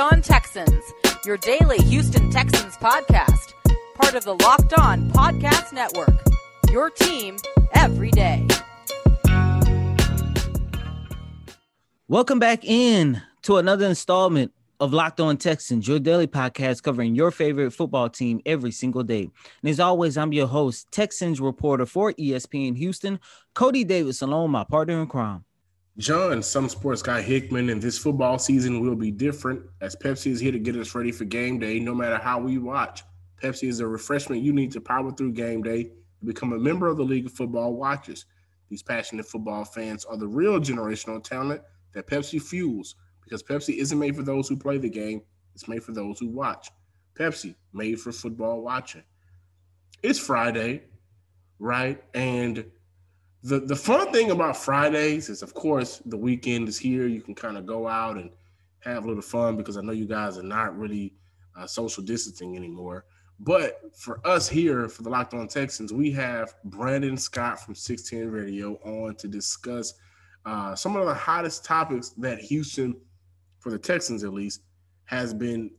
On Texans, your daily Houston Texans podcast, part of the Locked On Podcast Network. Your team every day. Welcome back in to another installment of Locked On Texans, your daily podcast covering your favorite football team every single day. And as always, I'm your host, Texans reporter for ESPN Houston, Coty Davis, along my partner in crime. John, some sports guy Hickman, and this football season will be different as Pepsi is here to get us ready for game day no matter how we watch. Pepsi is a refreshment you need to power through game day to become a member of the League of Football Watchers. These passionate football fans are the real generational talent that Pepsi fuels because Pepsi isn't made for those who play the game, it's made for those who watch. Pepsi, made for football watching. It's Friday, right? And the the fun thing about Fridays is, of course, the weekend is here. You can kind of go out and have a little fun because I know you guys are not really uh, social distancing anymore. But for us here, for the Locked On Texans, we have Brandon Scott from 610 Radio on to discuss uh, some of the hottest topics that Houston for the Texans at least, has been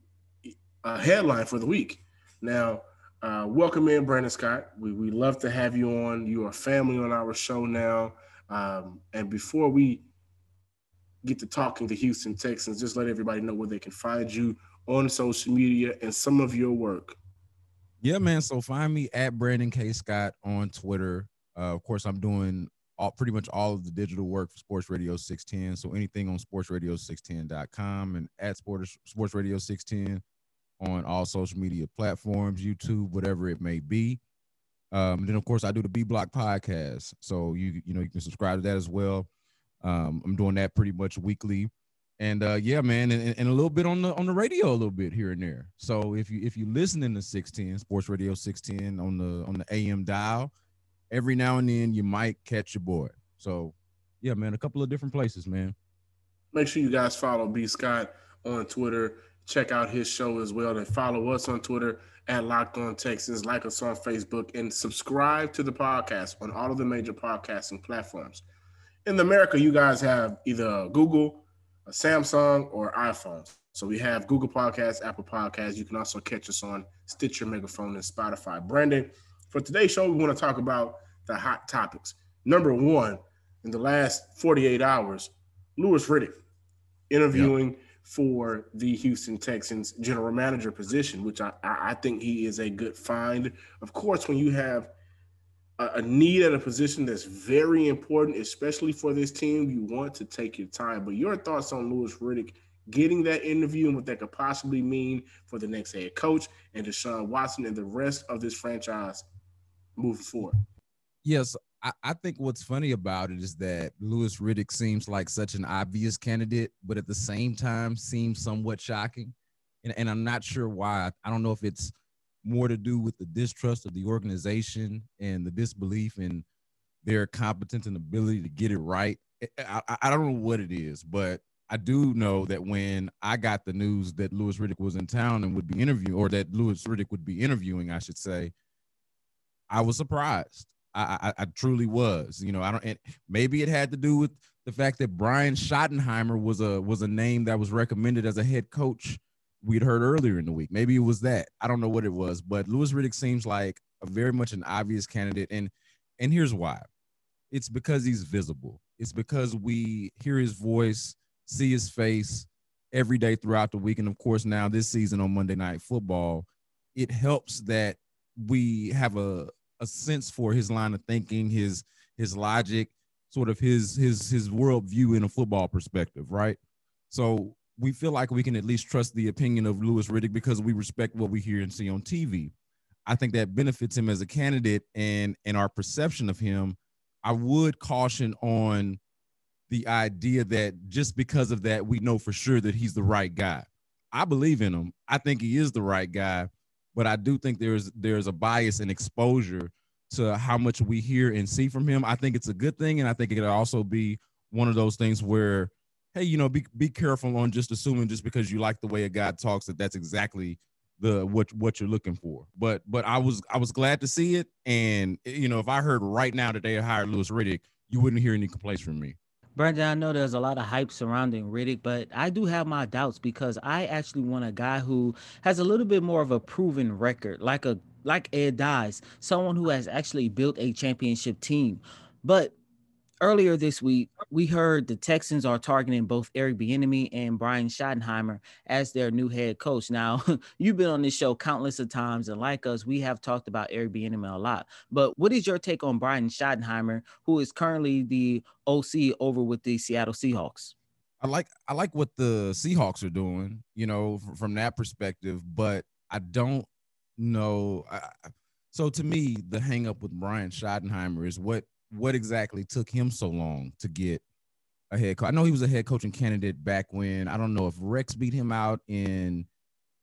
a headline for the week. Now, uh, welcome in, Brandon Scott. We we love to have you on. You are family on our show now. Um, and before we get to talking to Houston Texans, just let everybody know where they can find you on social media and some of your work. Yeah, man. So find me at Brandon K Scott on Twitter. Uh, of course, I'm doing all pretty much all of the digital work for Sports Radio 610. So anything on sportsradio610.com and at Sports Sports Radio 610 on all social media platforms, YouTube, whatever it may be. Um, then of course I do the B Block podcast. So you you know you can subscribe to that as well. Um, I'm doing that pretty much weekly. And uh, yeah, man, and, and, a little bit on the on the radio, a little bit here and there. So if you if you listening to 610 Sports Radio 610 on the on the AM dial, every now and then you might catch your boy. So yeah, man, a couple of different places, man. Make sure you guys follow B Scott on Twitter. Check out his show as well and follow us on Twitter at Locked On Texans. Like us on Facebook and subscribe to the podcast on all of the major podcasting platforms. In America, you guys have either Google, a Samsung, or iPhones. So we have Google Podcasts, Apple Podcasts. You can also catch us on Stitcher, Megaphone, and Spotify. Brandon, for today's show, we want to talk about the hot topics. Number one, in the last 48 hours, Louis Riddick interviewing yep. For the Houston Texans general manager position, which I, I think he is a good find. Of course, when you have a, a need at a position that's very important, especially for this team, you want to take your time. But your thoughts on Louis Riddick getting that interview and what that could possibly mean for the next head coach and Deshaun Watson and the rest of this franchise moving forward. Yes, I, think what's funny about it is that Louis Riddick seems like such an obvious candidate, but at the same time seems somewhat shocking. And, and I'm not sure why. I don't know if it's more to do with the distrust of the organization and the disbelief in their competence and ability to get it right. I, I, I don't know what it is, but I do know that when I got the news that Louis Riddick was in town and would be interviewing, or that Louis Riddick would be interviewing, I should say, I was surprised. I, I, I truly was. You know, I don't. maybe it had to do with the fact that Brian Schottenheimer was a was a name that was recommended as a head coach. We'd heard earlier in the week. Maybe it was that. I don't know what it was, but Louis Riddick seems like a very much an obvious candidate, and and here's why. It's because he's visible. It's because we hear his voice, see his face every day throughout the week, and of course now this season on Monday Night Football, it helps that we have a a sense for his line of thinking, his his logic, sort of his his his worldview in a football perspective, right? So we feel like we can at least trust the opinion of Louis Riddick because we respect what we hear and see on TV. I think that benefits him as a candidate and and our perception of him. I would caution on the idea that just because of that, we know for sure that he's the right guy. I believe in him. I think he is the right guy but I do think there's there's a bias and exposure to how much we hear and see from him. I think it's a good thing, and I think it could also be one of those things where, hey, you know, be be careful on just assuming just because you like the way a guy talks that that's exactly the what what you're looking for. But but I was I was glad to see it, and you know, if I heard right now that they hired Louis Riddick, you wouldn't hear any complaints from me. Brandon, I know there's a lot of hype surrounding Riddick, but I do have my doubts because I actually want a guy who has a little bit more of a proven record, like a like Ed Daes, someone who has actually built a championship team. But earlier this week, we heard the Texans are targeting both Eric Bieniemy and Brian Schottenheimer as their new head coach. Now, you've been on this show countless of times, and like us, we have talked about Eric Bieniemy a lot. But what is your take on Brian Schottenheimer, who is currently the OC over with the Seattle Seahawks? I like I like what the Seahawks are doing, you know, from, that perspective, but I don't know. I, so to me, the hangup with Brian Schottenheimer is what what exactly took him so long to get a head coach? I know he was a head coaching candidate back when I don't know if Rex beat him out in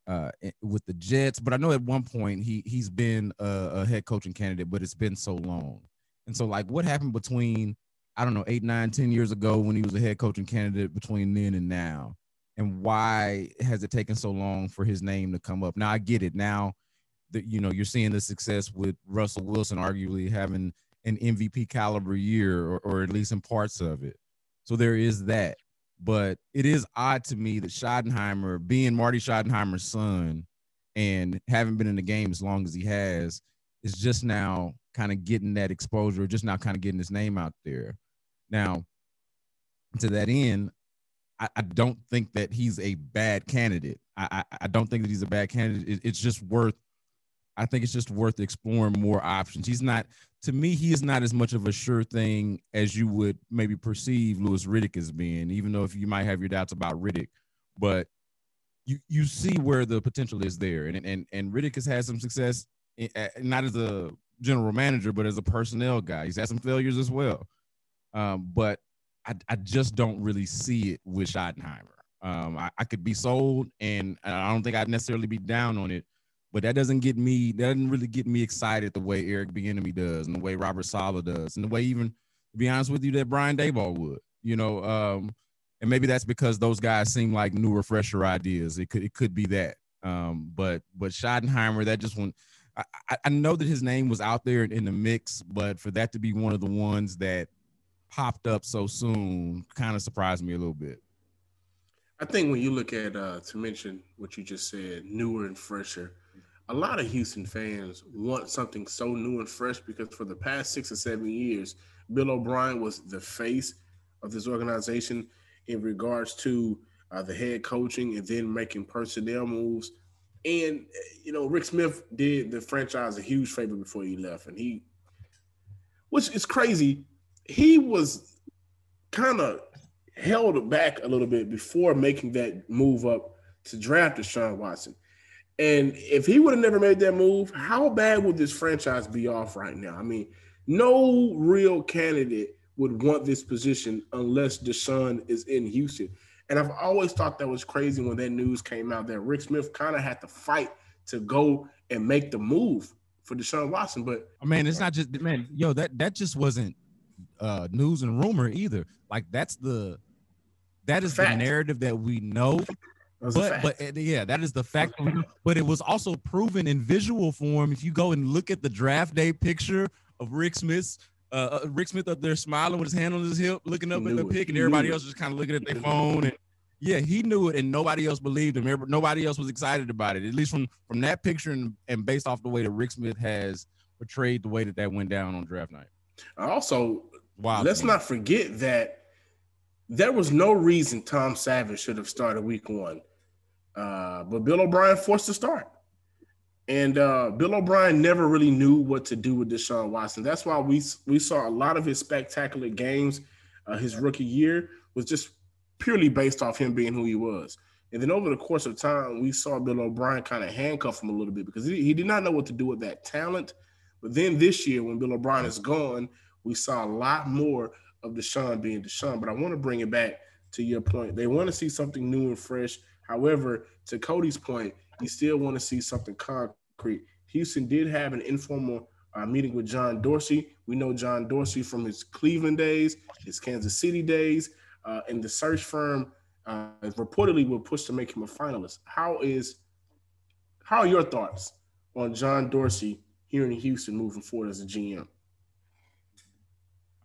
uh with the Jets, but I know at one point he he's been a, a head coaching candidate, but it's been so long. And so like what happened between I don't know, eight, nine, ten years ago when he was a head coaching candidate between then and now? And why has it taken so long for his name to come up? Now I get it. Now that you know you're seeing the success with Russell Wilson arguably having an MVP caliber year, or, or at least in parts of it. So there is that. But it is odd to me that Schottenheimer, being Marty Schottenheimer's son and having been in the game as long as he has, is just now kind of getting that exposure, just now kind of getting his name out there. Now, to that end, I, I don't think that he's a bad candidate. I, I, I, don't think that he's a bad candidate. It, it's just worth I think it's just worth exploring more options. He's not, to me, he is not as much of a sure thing as you would maybe perceive Louis Riddick as being, even though if you might have your doubts about Riddick, but you you see where the potential is there. And and and Riddick has had some success, in, not as a general manager, but as a personnel guy. He's had some failures as well. Um, but I, I just don't really see it with Schottenheimer. Um, I, I could be sold, and I don't think I'd necessarily be down on it but that doesn't get me that doesn't really get me excited the way Eric Bieniemy does and the way Robert Saleh does and the way even to be honest with you that Brian Daboll would you know um, and maybe that's because those guys seem like newer fresher ideas. It could it could be that. Um, but but Schottenheimer that just one I, I know that his name was out there in the mix but for that to be one of the ones that popped up so soon kind of surprised me a little bit. I think when you look at uh, to mention what you just said, newer and fresher, a lot of Houston fans want something so new and fresh because for the past six or seven years, Bill O'Brien was the face of this organization in regards to uh, the head coaching and then making personnel moves. And you know, Rick Smith did the franchise a huge favor before he left, and he, which is crazy, he was kind of held back a little bit before making that move up to draft Deshaun Watson. And if he would have never made that move, how bad would this franchise be off right now? I mean, no real candidate would want this position unless Deshaun is in Houston. And I've always thought that was crazy when that news came out that Rick Smith kind of had to fight to go and make the move for Deshaun Watson. But I mean, it's not just man, yo, that that just wasn't uh news and rumor either. Like that's the that is Fact. the narrative that we know but but yeah, that is the fact. but it was also proven in visual form. If you go and look at the draft day picture of Rick Smith's uh, uh Rick Smith up there smiling with his hand on his hip, looking up at the pick, and everybody else just kind of looking at their phone. And yeah, he knew it, and nobody else believed him. Nobody else was excited about it. At least from from that picture, and, and based off the way that Rick Smith has portrayed the way that that went down on draft night. Also, wow, let's man. not forget that there was no reason Tom Savage should have started week one. Uh, but Bill O'Brien forced to start. And uh, Bill O'Brien never really knew what to do with Deshaun Watson. That's why we we saw a lot of his spectacular games. Uh, his rookie year was just purely based off him being who he was. And then over the course of time, we saw Bill O'Brien kind of handcuff him a little bit because he, he did not know what to do with that talent. But then this year, when Bill O'Brien is gone, we saw a lot more of Deshaun being Deshaun. But I want to bring it back to your point. They want to see something new and fresh. However, to Coty's point, you still want to see something concrete. Houston did have an informal uh, meeting with John Dorsey. We know John Dorsey from his Cleveland days, his Kansas City days, uh, and the search firm uh, reportedly will push to make him a finalist. How is how are your thoughts on John Dorsey here in Houston moving forward as a GM?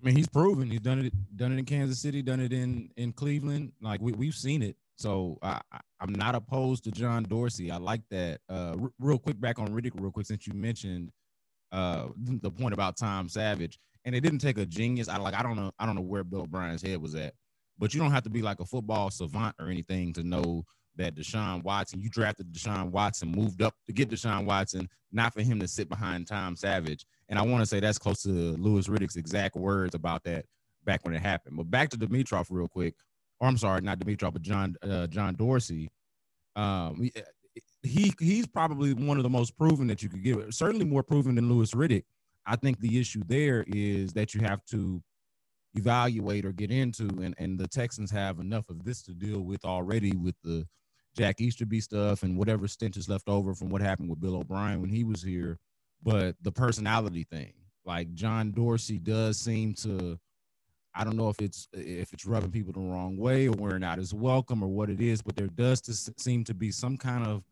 I mean, he's proven he's done it, done it in Kansas City, done it in in Cleveland. Like we we've seen it. So I, I'm not opposed to John Dorsey. I like that. Uh, r- real quick back on Riddick, real quick, since you mentioned uh the point about Tom Savage, and it didn't take a genius. I like I don't know I don't know where Bill O'Brien's head was at, but you don't have to be like a football savant or anything to know that Deshaun Watson, you drafted Deshaun Watson, moved up to get Deshaun Watson, not for him to sit behind Tom Savage. And I want to say that's close to Louis Riddick's exact words about that back when it happened. But back to Dimitroff real quick. Or I'm sorry, not Dimitroff, but John uh, John Dorsey. Um, he he's probably one of the most proven that you could give. Certainly more proven than Louis Riddick. I think the issue there is that you have to evaluate or get into, and, and the Texans have enough of this to deal with already with the Jack Easterby stuff and whatever stench is left over from what happened with Bill O'Brien when he was here. But the personality thing, like John Dorsey does seem to, I don't know if it's if it's rubbing people the wrong way or we're not as welcome or what it is, but there does to seem to be some kind of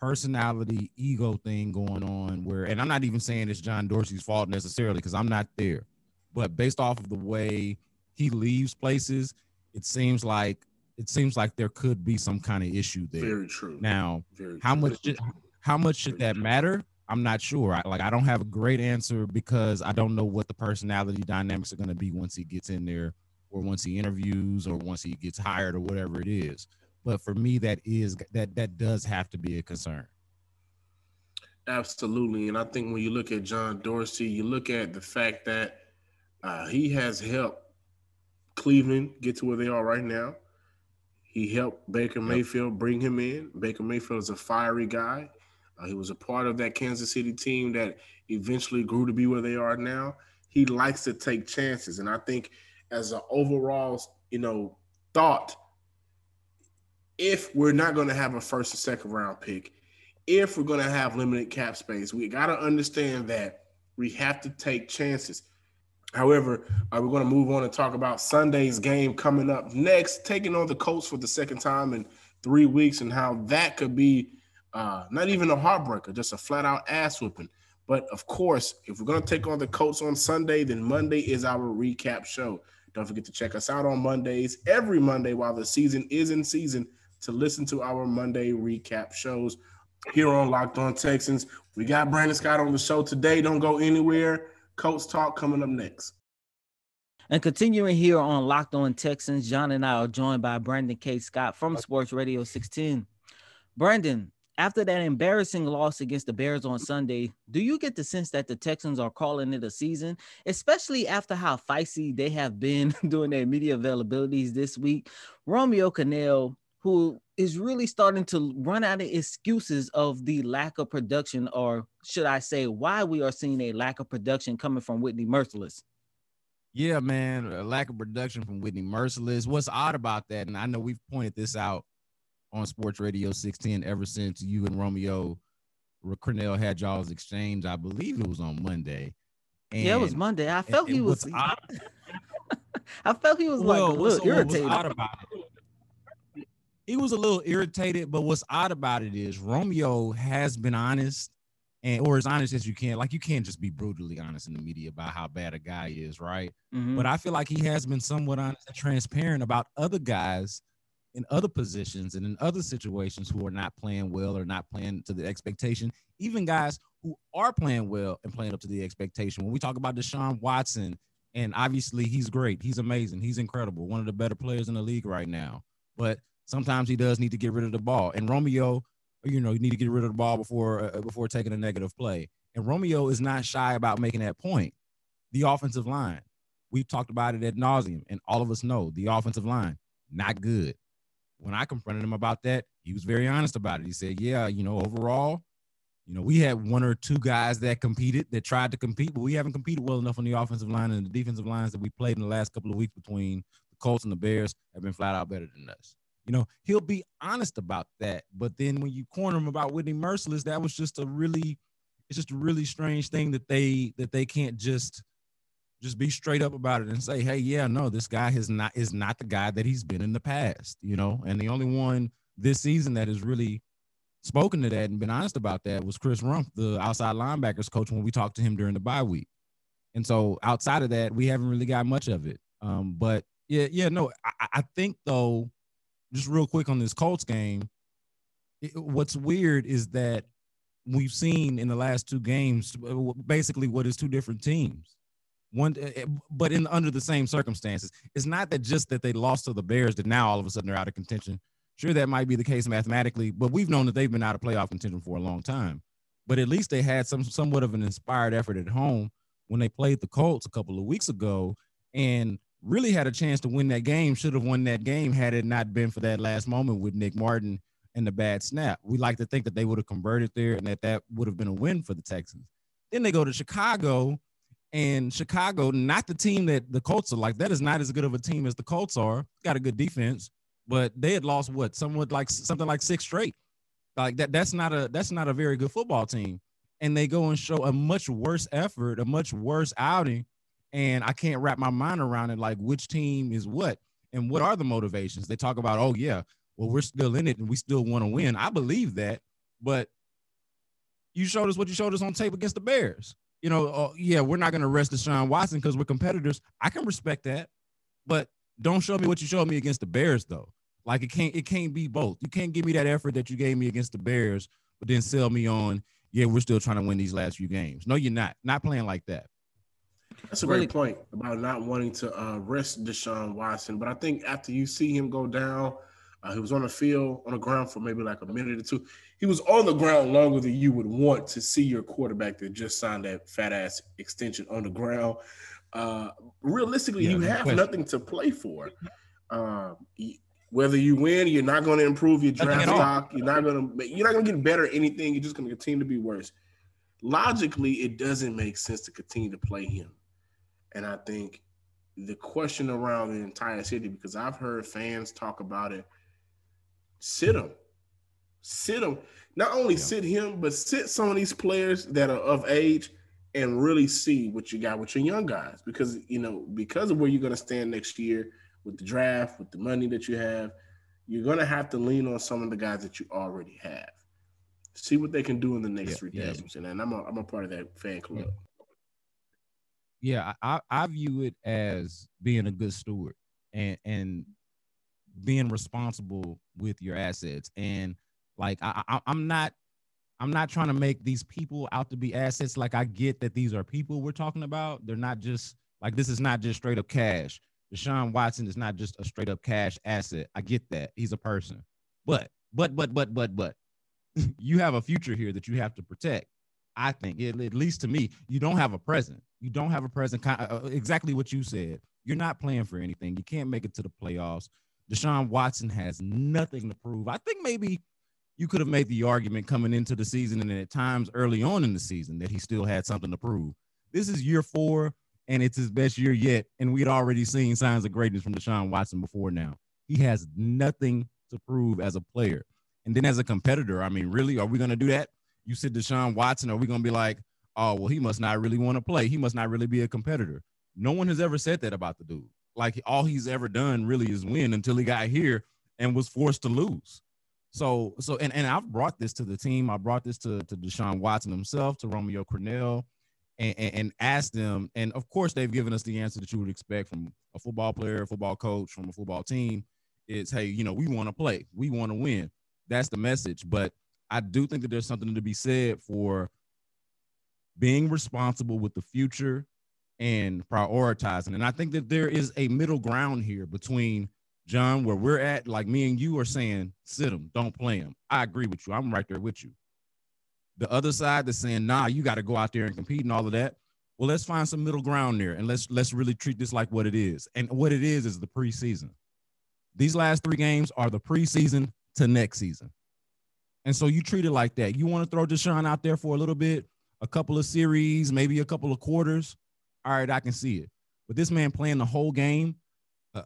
personality ego thing going on where and I'm not even saying it's John Dorsey's fault necessarily because I'm not there. But based off of the way he leaves places, it seems like it seems like there could be some kind of issue there. Very true. Now, Very how true. much how much should that matter? I'm not sure. I, like I don't have a great answer because I don't know what the personality dynamics are going to be once he gets in there, or once he interviews, or once he gets hired, or whatever it is. But for me, that is that that does have to be a concern. Absolutely, and I think when you look at John Dorsey, you look at the fact that uh, he has helped Cleveland get to where they are right now. He helped Baker Mayfield bring him in. Baker Mayfield is a fiery guy. Uh, he was a part of that Kansas City team that eventually grew to be where they are now. He likes to take chances, and I think as an overall, you know, thought, if we're not going to have a first or second round pick, if we're going to have limited cap space, we got to understand that we have to take chances. However, uh, we're going to move on and talk about Sunday's game coming up next, taking on the Colts for the second time in three weeks, and how that could be uh, not even a heartbreaker, just a flat out ass whooping. But of course, if we're going to take on the Colts on Sunday, then Monday is our recap show. Don't forget to check us out on Mondays, every Monday while the season is in season, to listen to our Monday recap shows here on Locked On Texans. We got Brandon Scott on the show today. Don't go anywhere. Colts Talk coming up next. And continuing here on Locked On Texans, John and I are joined by Brandon K. Scott from Sports Radio 16. Brandon, after that embarrassing loss against the Bears on Sunday, do you get the sense that the Texans are calling it a season, especially after how feisty they have been during their media availabilities this week? Romeo Crennel, who is really starting to run out of excuses of the lack of production, or should I say, why we are seeing a lack of production coming from Whitney Mercilus. Yeah, man, a lack of production from Whitney Mercilus. What's odd about that, and I know we've pointed this out on Sports Radio 610 ever since you and Romeo Crennel had y'all's exchange. I believe it was on Monday. And, yeah, it was Monday. I felt he was. Odd, I felt he was well, like a little irritated. odd about it? He was a little irritated, but what's odd about it is Romeo has been honest and or as honest as you can. Like you can't just be brutally honest in the media about how bad a guy is, right? Mm-hmm. But I feel like he has been somewhat honest and transparent about other guys in other positions and in other situations who are not playing well or not playing to the expectation, even guys who are playing well and playing up to the expectation. When we talk about Deshaun Watson, and obviously he's great, he's amazing, he's incredible, one of the better players in the league right now. But sometimes he does need to get rid of the ball. And Romeo, you know, you need to get rid of the ball before uh, before taking a negative play. And Romeo is not shy about making that point. The offensive line, we've talked about it at nauseum, and all of us know the offensive line not good when I confronted him about that, he was very honest about it. He said, "Yeah, you know, overall, you know, we had one or two guys that competed that tried to compete, but we haven't competed well enough on the offensive line and the defensive lines that we played in the last couple of weeks between the Colts and the Bears have been flat out better than us." You know, he'll be honest about that, but then when you corner him about Whitney Mercilus, that was just a really, it's just a really strange thing that they that they can't just just be straight up about it and say, hey, yeah, no, this guy is not is not the guy that he's been in the past, you know. And the only one this season that has really spoken to that and been honest about that was Chris Rumph, the outside linebackers coach, when we talked to him during the bye week. And so outside of that, we haven't really got much of it. Um, but yeah, yeah, no, I, I think though, just real quick on this Colts game, it, what's weird is that we've seen in the last two games basically what is two different teams one eh, eh, but in under the same circumstances. It's not that just that they lost to the bears that now all of a sudden they're out of contention. Sure that might be the case mathematically but we've known that they've been out of playoff contention for a long time. But at least they had some somewhat of an inspired effort at home when they played the colts a couple of weeks ago and really had a chance to win that game should have won that game had it not been for that last moment with nick martin and the bad snap. We like to think that they would have converted there and that that would have been a win for the texans. Then they go to chicago and Chicago, not the team that the Colts are like, that is not as good of a team as the Colts are. Got a good defense, but they had lost what somewhat like something like six straight. Like that, that's not a that's not a very good football team. And they go and show a much worse effort, a much worse outing. And I can't wrap my mind around it, like which team is what and what are the motivations. They talk about, oh yeah, well, we're still in it and we still want to win. I believe that, but you showed us what you showed us on tape against the Bears you know, uh, yeah, we're not going to arrest Deshaun Watson because we're competitors. I can respect that, but don't show me what you showed me against the Bears, though. Like it can't, it can't be both. You can't give me that effort that you gave me against the Bears, but then sell me on, yeah, we're still trying to win these last few games. No, you're not. Not playing like that. That's a great point about not wanting to uh, rest Deshaun Watson. But I think after you see him go down, uh, he was on the field, on the ground for maybe like a minute or two. He was on the ground longer than you would want to see your quarterback that just signed that fat ass extension on the ground. Uh, realistically, yeah, you have question. nothing to play for. Um, whether you win, you're not going to improve your draft stock. You're not going to. You're not going to get better at anything. You're just going to continue to be worse. Logically, it doesn't make sense to continue to play him. And I think the question around the entire city, because I've heard fans talk about it sit him. Sit him. Not only yeah. sit him, but sit some of these players that are of age and really see what you got with your young guys. Because, you know, because of where you're going to stand next year with the draft, with the money that you have, you're going to have to lean on some of the guys that you already have. See what they can do in the next yeah, three yeah. games. And I'm a, I'm a part of that fan club. Yeah, I, I view it as being a good steward. And, and being responsible with your assets. And like I, I i'm not i'm not trying to make these people out to be assets. Like i get that these are people we're talking about. They're not just like this is not just straight up cash. Deshaun watson is not just a straight up cash asset. I get that. He's a person. But but but but but but you have a future here that you have to protect i think. At least to me you don't have a present. You don't have a present uh, exactly what you said. You're not playing for anything. You can't make it to the playoffs Deshaun Watson has nothing to prove. I think maybe you could have made the argument coming into the season and at times early on in the season that he still had something to prove. This is year four, and it's his best year yet. And we'd already seen signs of greatness from Deshaun Watson before now. He has nothing to prove as a player. And then as a competitor, I mean, really, are we going to do that? You said Deshaun Watson, are we going to be like, oh, well, he must not really want to play. He must not really be a competitor. No one has ever said that about the dude like all he's ever done really is win until he got here and was forced to lose. So, so, and, and I've brought this to the team. I brought this to, to Deshaun Watson himself, to Romeo Crennel, and, and, and asked them. And of course, they've given us the answer that you would expect from a football player, a football coach, from a football team. Is hey, you know, we want to play, we want to win. That's the message. But I do think that there's something to be said for being responsible with the future and prioritizing. And I think that there is a middle ground here between John, where we're at, like me and you are saying, sit him, don't play him. I agree with you. I'm right there with you. The other side that's saying, nah, you got to go out there and compete and all of that. Well, let's find some middle ground there and let's let's really treat this like what it is. And what it is is the preseason. These last three games are the preseason to next season. And so you treat it like that. You want to throw Deshaun out there for a little bit, a couple of series, maybe a couple of quarters all right, I can see it. But this man playing the whole game, uh,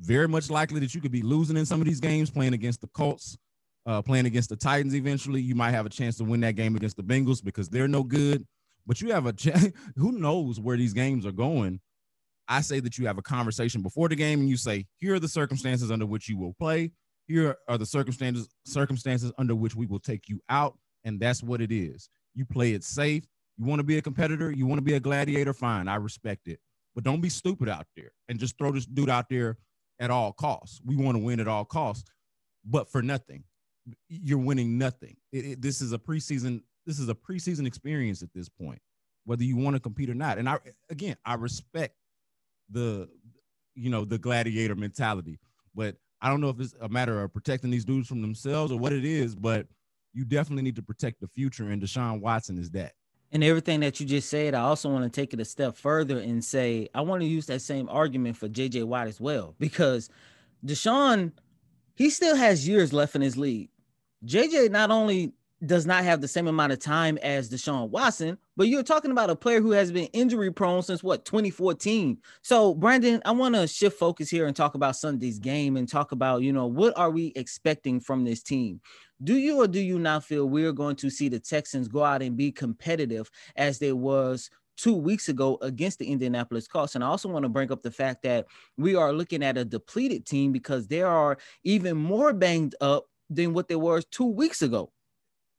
very much likely that you could be losing in some of these games, playing against the Colts, uh, playing against the Titans eventually. You might have a chance to win that game against the Bengals because they're no good. But you have a chance, who knows where these games are going. I say that you have a conversation before the game and you say, here are the circumstances under which you will play. Here are the circumstances circumstances under which we will take you out. And that's what it is. You play it safe You want to be a competitor, you want to be a gladiator, fine. I respect it. But don't be stupid out there and just throw this dude out there at all costs. We want to win at all costs, but for nothing. You're winning nothing. It, it, this is a preseason. This is a preseason experience at this point, whether you want to compete or not. And I, again, I respect the, you know, the gladiator mentality, but I don't know if it's a matter of protecting these dudes from themselves or what it is, but you definitely need to protect the future. And Deshaun Watson is that. And everything that you just said, I also want to take it a step further and say I want to use that same argument for JJ Watt as well, because Deshaun, he still has years left in his league. JJ not only does not have the same amount of time as Deshaun Watson, but you're talking about a player who has been injury prone since what 2014. So, Brandon, I want to shift focus here and talk about Sunday's game and talk about, you know, what are we expecting from this team? Do you or do you not feel we're going to see the Texans go out and be competitive as they was two weeks ago against the Indianapolis Colts. And I also want to bring up the fact that we are looking at a depleted team because they are even more banged up than what they were two weeks ago.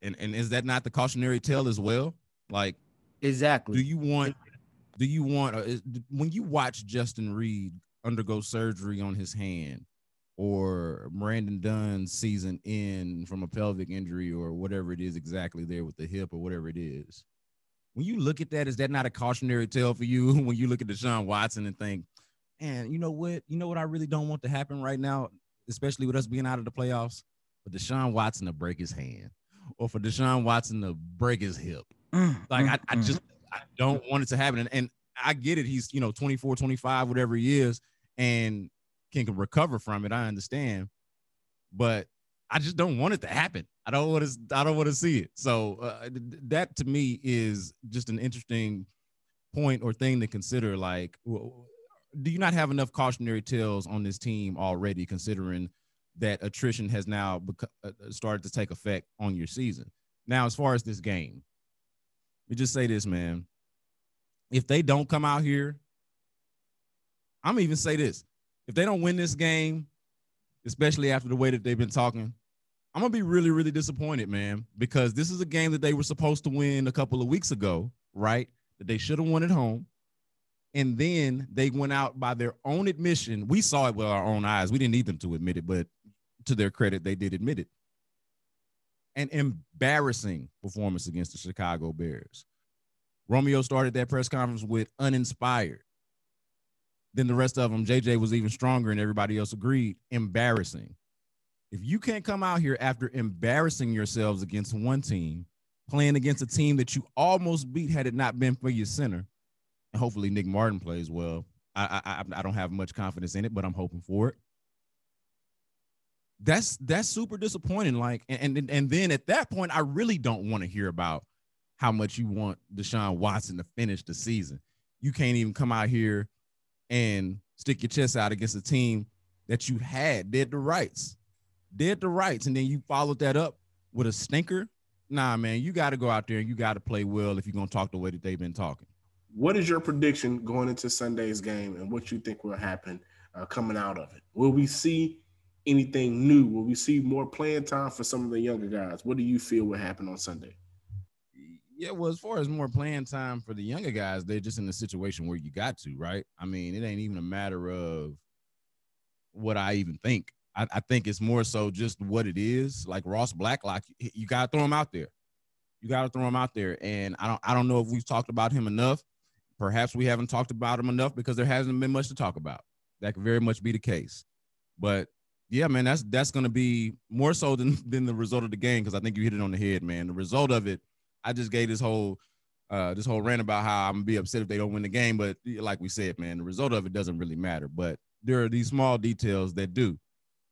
And and is that not the cautionary tale as well? Like exactly. Do you want do you want uh, when you watch Justin Reid undergo surgery on his hand or Brandon Dunn's season in from a pelvic injury or whatever it is exactly there with the hip or whatever it is. When you look at that, is that not a cautionary tale for you when you look at Deshaun Watson and think, man, you know what? You know what I really don't want to happen right now, especially with us being out of the playoffs? For Deshaun Watson to break his hand or for Deshaun Watson to break his hip. Mm, like, mm, I, I mm. just I don't want it to happen. And, and I get it. He's, you know, 24, 25, whatever he is. And can recover from it. I understand, but I just don't want it to happen. I don't want to. I don't want to see it. So uh, that to me is just an interesting point or thing to consider. Like, do you not have enough cautionary tales on this team already, considering that attrition has now uh, uh, started to take effect on your season? Now, as far as this game, let me just say this, man. If they don't come out here, I'm even say this if they don't win this game, especially after the way that they've been talking, I'm gonna be really, really disappointed, man, because this is a game that they were supposed to win a couple of weeks ago, right? That they should have won at home. And then they went out by their own admission. We saw it with our own eyes. We didn't need them to admit it, but to their credit, they did admit it. An embarrassing performance against the Chicago Bears. Romeo started that press conference with uninspired Then the rest of them. JJ was even stronger, and everybody else agreed. Embarrassing. If you can't come out here after embarrassing yourselves against one team, playing against a team that you almost beat had it not been for your center, and hopefully Nick Martin plays well. I, I I don't have much confidence in it, but I'm hoping for it. That's that's super disappointing. Like, and and, and then at that point, I really don't want to hear about how much you want Deshaun Watson to finish the season. You can't even come out here and stick your chest out against a team that you had dead to rights, dead to rights, and then you followed that up with a stinker. Nah, man, you got to go out there and you got to play well if you're gonna talk the way that they've been talking. What is your prediction going into Sunday's game, and what you think will happen uh, coming out of it? Will we see anything new? Will we see more playing time for some of the younger guys? What do you feel will happen on Sunday? Yeah, well, as far as more playing time for the younger guys, they're just in a situation where you got to, right? I mean, it ain't even a matter of what I even think. I, I think it's more so just what it is. Like Ross Blacklock, you, you gotta throw him out there. You gotta throw him out there. And I don't I don't know if we've talked about him enough. Perhaps we haven't talked about him enough because there hasn't been much to talk about. That could very much be the case. But yeah, man, that's that's gonna be more so than than the result of the game because I think you hit it on the head, man. The result of it I just gave this whole uh, this whole rant about how I'm gonna be upset if they don't win the game. But like we said, man, the result of it doesn't really matter. But there are these small details that do.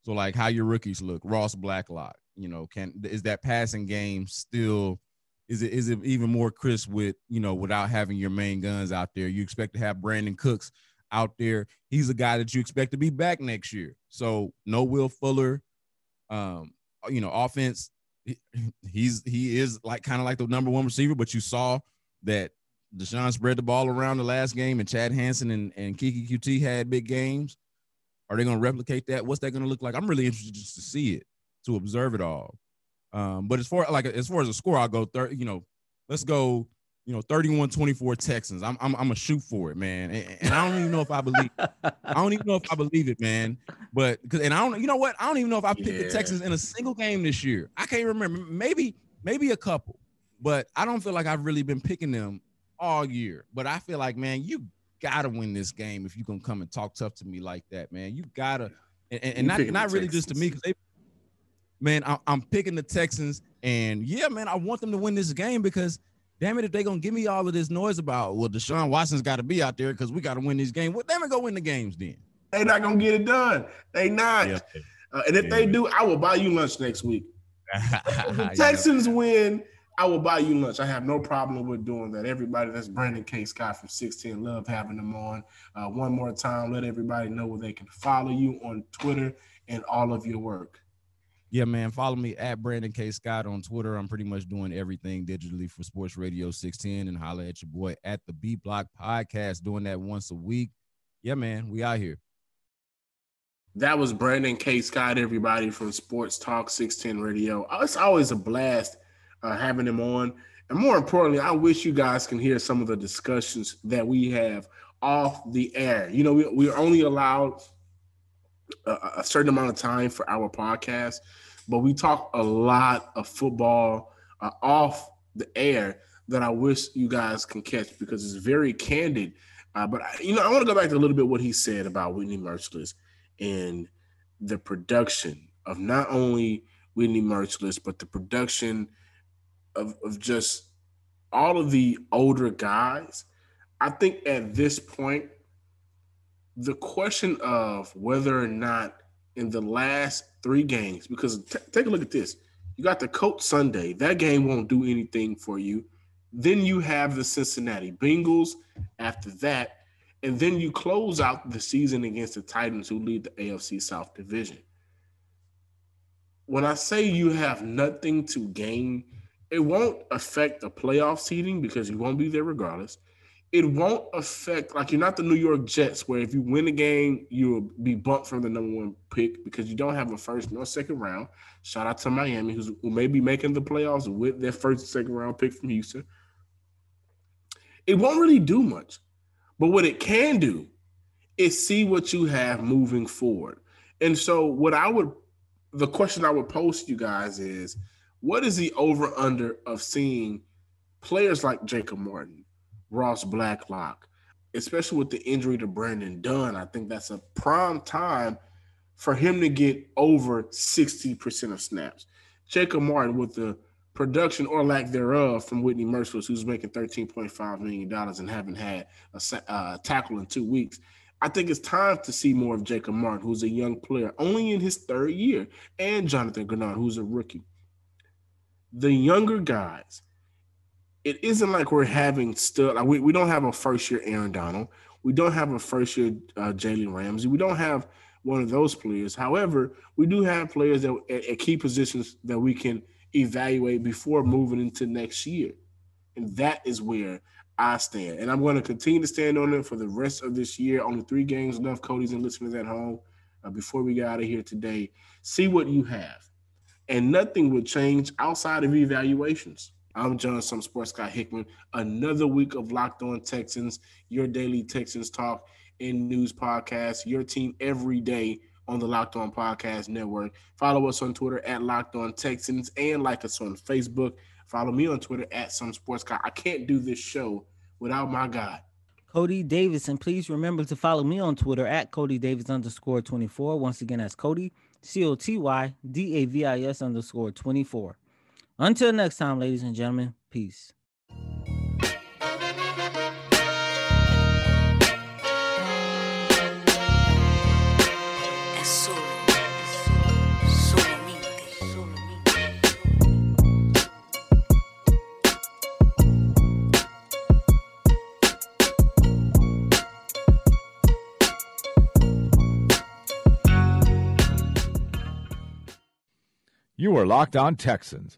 So like how your rookies look, Ross Blacklock, you know, can is that passing game still is it is it even more crisp with you know without having your main guns out there? You expect to have Brandin Cooks out there. He's a guy that you expect to be back next year. So no Will Fuller. Um, you know, offense he's he is like kind of like the number one receiver, but you saw that Deshaun spread the ball around the last game, and Chad Hansen and, and Keke Coutee had big games. Are they going to replicate that? What's that going to look like? I'm really interested just to see it, to observe it all. Um, but as far like as far as a score, I'll go third. You know, let's go. You know, 31-24 Texans. I'm I'm I'm gonna shoot for it, man. And, and I don't even know if I believe I don't even know if I believe it, man. But cause and I don't you know what? I don't even know if I picked yeah. the Texans in a single game this year. I can't remember. Maybe, maybe a couple, but I don't feel like I've really been picking them all year. But I feel like, man, you gotta win this game if you can come and talk tough to me like that, man. You gotta and, and, and not not really just to me because they man, I, I'm picking the Texans, and yeah, man, I want them to win this game because damn it, if they're gonna give me all of this noise about well, Deshaun Watson's got to be out there because we got to win this game. Well, damn it, go win the games then. They not gonna get it done. They not. Yeah. Uh, and if yeah. they do, I will buy you lunch next week. if the Texans yeah. win, I will buy you lunch. I have no problem with doing that. Everybody, that's Brandon K. Scott from 16. Love having them on. Uh, one more time, let everybody know where they can follow you on Twitter and all of your work yeah, man, follow me at Brandon K. Scott on Twitter. I'm pretty much doing everything digitally for Sports Radio 610 and holla at your boy at the B Block Podcast, doing that once a week. Yeah, man, we out here. That was Brandon K. Scott, everybody from Sports Talk 610 Radio. It's always a blast uh, having him on. And more importantly, I wish you guys can hear some of the discussions that we have off the air. You know, we, we're only allowed a, certain amount of time for our podcast, but we talk a lot of football uh, off the air that I wish you guys can catch because it's very candid. Uh, but I, you know, I want to go back to a little bit what he said about Whitney Mercilus and the production of not only Whitney Mercilus, but the production of, of just all of the older guys. I think at this point, the question of whether or not in the last three games, because t- take a look at this. You got the Colts Sunday. That game won't do anything for you. Then you have the Cincinnati Bengals after that. And then you close out the season against the Titans, who lead the AFC South Division. When I say you have nothing to gain, it won't affect the playoff seeding because you won't be there regardless it won't affect like you're not the New York Jets where if you win a game you'll be bumped from the number one pick because you don't have a first nor second round. Shout out to Miami who's who may be making the playoffs with their first second round pick from Houston. It won't really do much, but what it can do is see what you have moving forward. And so what I would the question I would pose to you guys is what is the over under of seeing players like Jacob Martin? Ross Blacklock, especially with the injury to Brandon Dunn. I think that's a prime time for him to get over 60% of snaps. Jacob Martin with the production or lack thereof from Whitney Mercilus, who's making $13.5 million and haven't had a uh, tackle in two weeks. I think it's time to see more of Jacob Martin, who's a young player, only in his third year, and Jonathan Greenard, who's a rookie. The younger guys it isn't like we're having still like we, we don't have a first year Aaron Donald. We don't have a first year uh, Jalen Ramsey. We don't have one of those players. However, we do have players that at, at key positions that we can evaluate before moving into next year. And that is where I stand. And I'm going to continue to stand on it for the rest of this year. Only three games left, Coty's and listeners at home. Uh, before we get out of here today, see what you have. And nothing would change outside of evaluations. I'm John, some sports guy Hickman. Another week of Locked On Texans, your daily Texans talk and news podcast. Your team every day on the Locked On Podcast Network. Follow us on Twitter at Locked On Texans and like us on Facebook. Follow me on Twitter at some sports guy. I can't do this show without my guy. Coty Davis, and please remember to follow me on Twitter at Coty Davis underscore 24. Once again, that's Coty, C O T Y D A V I S underscore 24. Until next time, ladies and gentlemen, peace. You are Locked On Texans